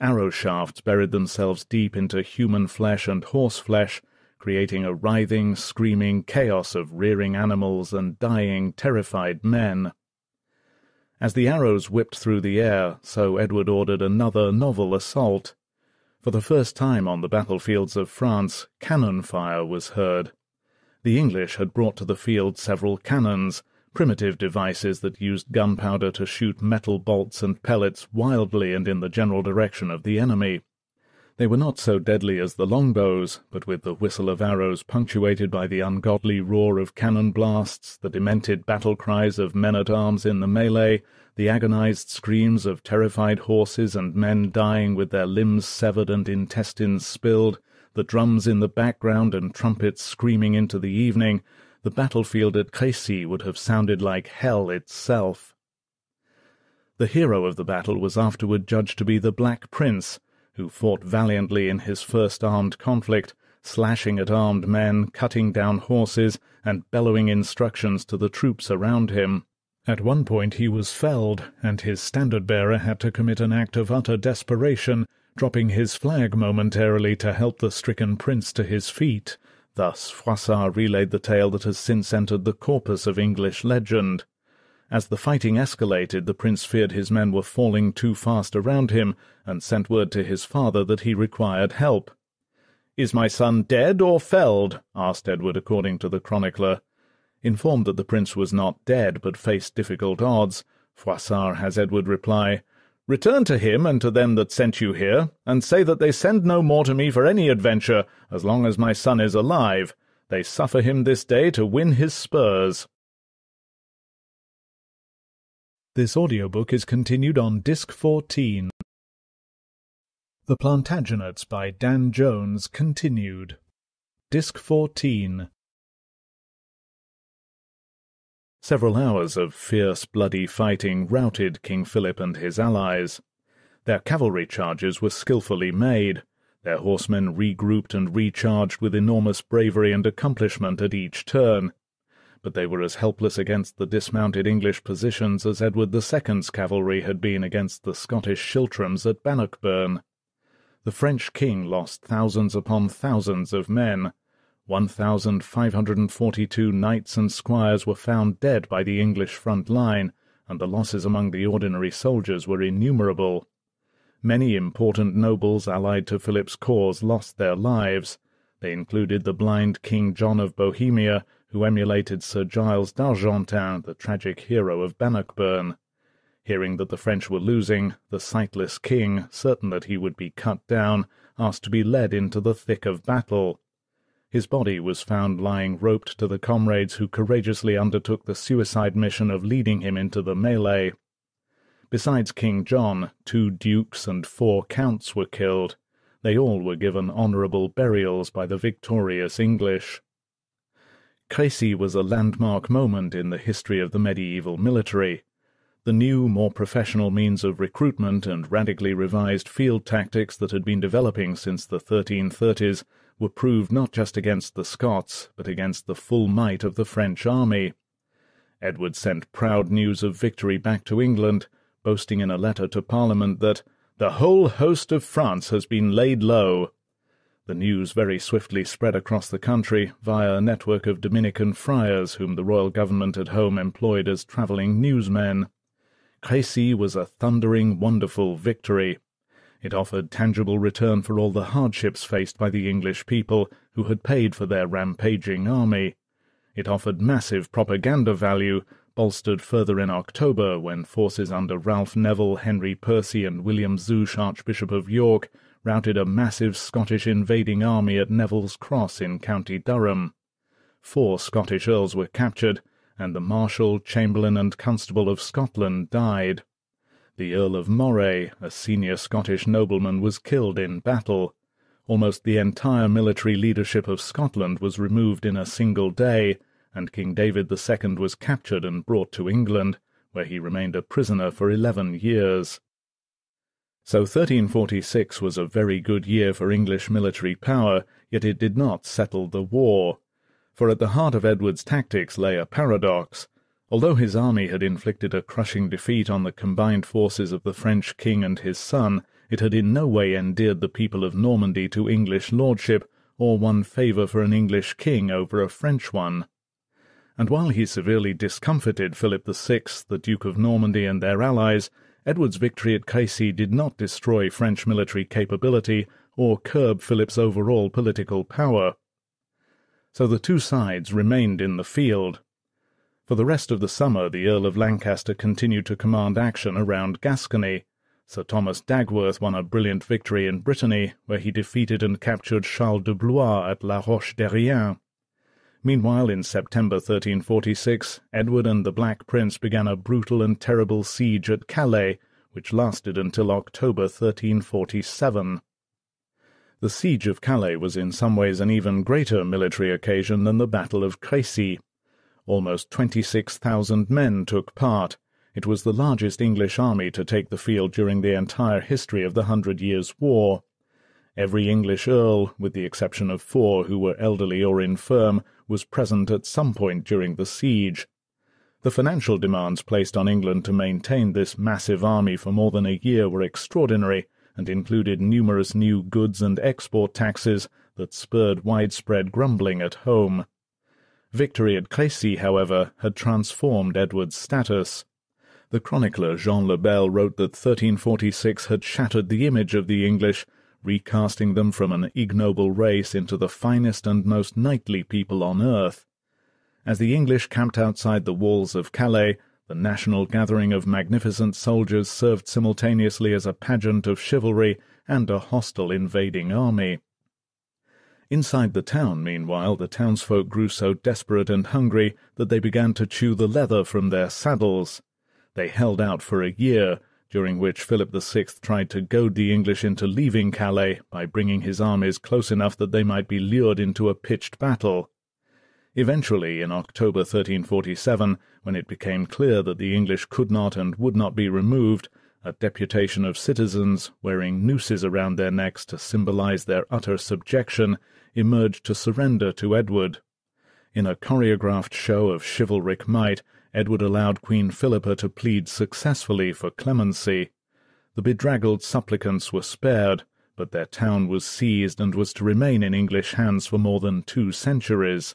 Arrow shafts buried themselves deep into human flesh and horse flesh, creating a writhing, screaming chaos of rearing animals and dying, terrified men. As the arrows whipped through the air, so Edward ordered another novel assault. For the first time on the battlefields of France, cannon fire was heard. The English had brought to the field several cannons, primitive devices that used gunpowder to shoot metal bolts and pellets wildly and in the general direction of the enemy. They were not so deadly as the longbows, but with the whistle of arrows punctuated by the ungodly roar of cannon blasts, the demented battle cries of men-at-arms in the melee, the agonized screams of terrified horses and men dying with their limbs severed and intestines spilled, the drums in the background and trumpets screaming into the evening, the battlefield at Crécy would have sounded like hell itself. The hero of the battle was afterward judged to be the Black Prince, who fought valiantly in his first armed conflict, slashing at armed men, cutting down horses, and bellowing instructions to the troops around him. At one point he was felled, and his standard-bearer had to commit an act of utter desperation, dropping his flag momentarily to help the stricken prince to his feet. Thus Froissart relayed the tale that has since entered the corpus of English legend. As the fighting escalated, the prince feared his men were falling too fast around him, and sent word to his father that he required help. "'Is my son dead or felled?' asked Edward according to the chronicler. Informed that the prince was not dead, but faced difficult odds, Froissart has Edward reply, Return to him and to them that sent you here, and say that they send no more to me for any adventure, as long as my son is alive. They suffer him this day to win his spurs. This audiobook is continued on Disc 14. The Plantagenets by Dan Jones continued. Disc 14. Several hours of fierce, bloody fighting routed King Philip and his allies. Their cavalry charges were skilfully made, their horsemen regrouped and recharged with enormous bravery and accomplishment at each turn, but they were as helpless against the dismounted English positions as Edward II's cavalry had been against the Scottish schiltrons at Bannockburn the French king lost thousands upon thousands of men. One thousand five hundred and forty-two knights and squires were found dead by the English front line, and the losses among the ordinary soldiers were innumerable. Many important nobles allied to Philip's cause lost their lives. They included the blind King John of Bohemia, who emulated Sir Giles d'Argentan, the tragic hero of Bannockburn. Hearing that the French were losing, the sightless king, certain that he would be cut down, asked to be led into the thick of battle. His body was found lying roped to the comrades who courageously undertook the suicide mission of leading him into the melee. Besides King John, two dukes and four counts were killed. They all were given honourable burials by the victorious English. Crécy was a landmark moment in the history of the medieval military. The new, more professional means of recruitment and radically revised field tactics that had been developing since the 1330s were proved not just against the Scots, but against the full might of the French army. Edward sent proud news of victory back to England, boasting in a letter to Parliament that the whole host of France has been laid low. The news very swiftly spread across the country via a network of Dominican friars whom the royal government at home employed as travelling newsmen. Crécy was a thundering, wonderful victory. It offered tangible return for all the hardships faced by the English people who had paid for their rampaging army. It offered massive propaganda value, bolstered further in October when forces under Ralph Neville, Henry Percy, and William Zouche, Archbishop of York, routed a massive Scottish invading army at Neville's Cross in County Durham. Four Scottish earls were captured, and the Marshal, Chamberlain, and Constable of Scotland died. The Earl of Moray, a senior Scottish nobleman, was killed in battle. Almost the entire military leadership of Scotland was removed in a single day, and King David II was captured and brought to England, where he remained a prisoner for eleven years. So 1346 was a very good year for English military power, yet it did not settle the war for at the heart of Edward's tactics lay a paradox. Although his army had inflicted a crushing defeat on the combined forces of the French king and his son, it had in no way endeared the people of Normandy to English lordship, or won favour for an English king over a French one. And while he severely discomfited Philip VI, the Duke of Normandy, and their allies, Edward's victory at Crécy did not destroy French military capability or curb Philip's overall political power so the two sides remained in the field. For the rest of the summer the Earl of Lancaster continued to command action around Gascony. Sir Thomas Dagworth won a brilliant victory in Brittany, where he defeated and captured Charles de Blois at La Roche-Derrien. Meanwhile, in September 1346, Edward and the Black Prince began a brutal and terrible siege at Calais, which lasted until October 1347. The siege of Calais was in some ways an even greater military occasion than the Battle of Crécy. Almost 26,000 men took part. It was the largest English army to take the field during the entire history of the Hundred Years' War. Every English earl, with the exception of four who were elderly or infirm, was present at some point during the siege. The financial demands placed on England to maintain this massive army for more than a year were extraordinary, and included numerous new goods and export taxes that spurred widespread grumbling at home. Victory at Crécy, however, had transformed Edward's status. The chronicler Jean le Bel wrote that 1346 had shattered the image of the English, recasting them from an ignoble race into the finest and most knightly people on earth. As the English camped outside the walls of Calais, the national gathering of magnificent soldiers served simultaneously as a pageant of chivalry and a hostile invading army. Inside the town, meanwhile, the townsfolk grew so desperate and hungry that they began to chew the leather from their saddles. They held out for a year, during which Philip VI tried to goad the English into leaving Calais by bringing his armies close enough that they might be lured into a pitched battle. Eventually, in October 1347, when it became clear that the English could not and would not be removed, a deputation of citizens, wearing nooses around their necks to symbolize their utter subjection, emerged to surrender to Edward. In a choreographed show of chivalric might, Edward allowed Queen Philippa to plead successfully for clemency. The bedraggled supplicants were spared, but their town was seized and was to remain in English hands for more than two centuries.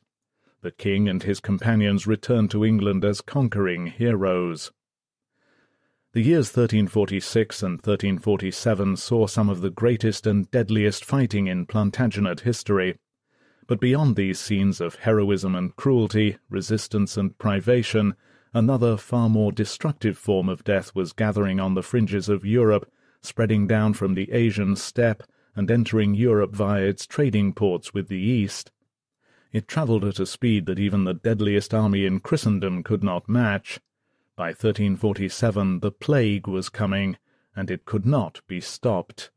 The king and his companions returned to England as conquering heroes. The years 1346 and 1347 saw some of the greatest and deadliest fighting in Plantagenet history. But beyond these scenes of heroism and cruelty, resistance and privation, another far more destructive form of death was gathering on the fringes of Europe, spreading down from the Asian steppe and entering Europe via its trading ports with the East. It travelled at a speed that even the deadliest army in Christendom could not match. By 1347 the plague was coming, and it could not be stopped.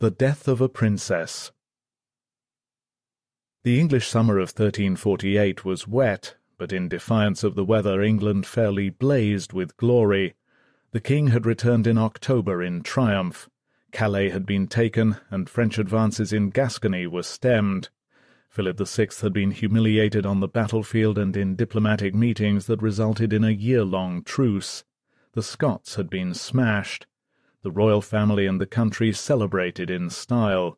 The Death of a Princess The English summer of 1348 was wet, but in defiance of the weather England fairly blazed with glory. The king had returned in October in triumph. Calais had been taken, and French advances in Gascony were stemmed. Philip VI had been humiliated on the battlefield and in diplomatic meetings that resulted in a year-long truce. The Scots had been smashed. The royal family and the country celebrated in style.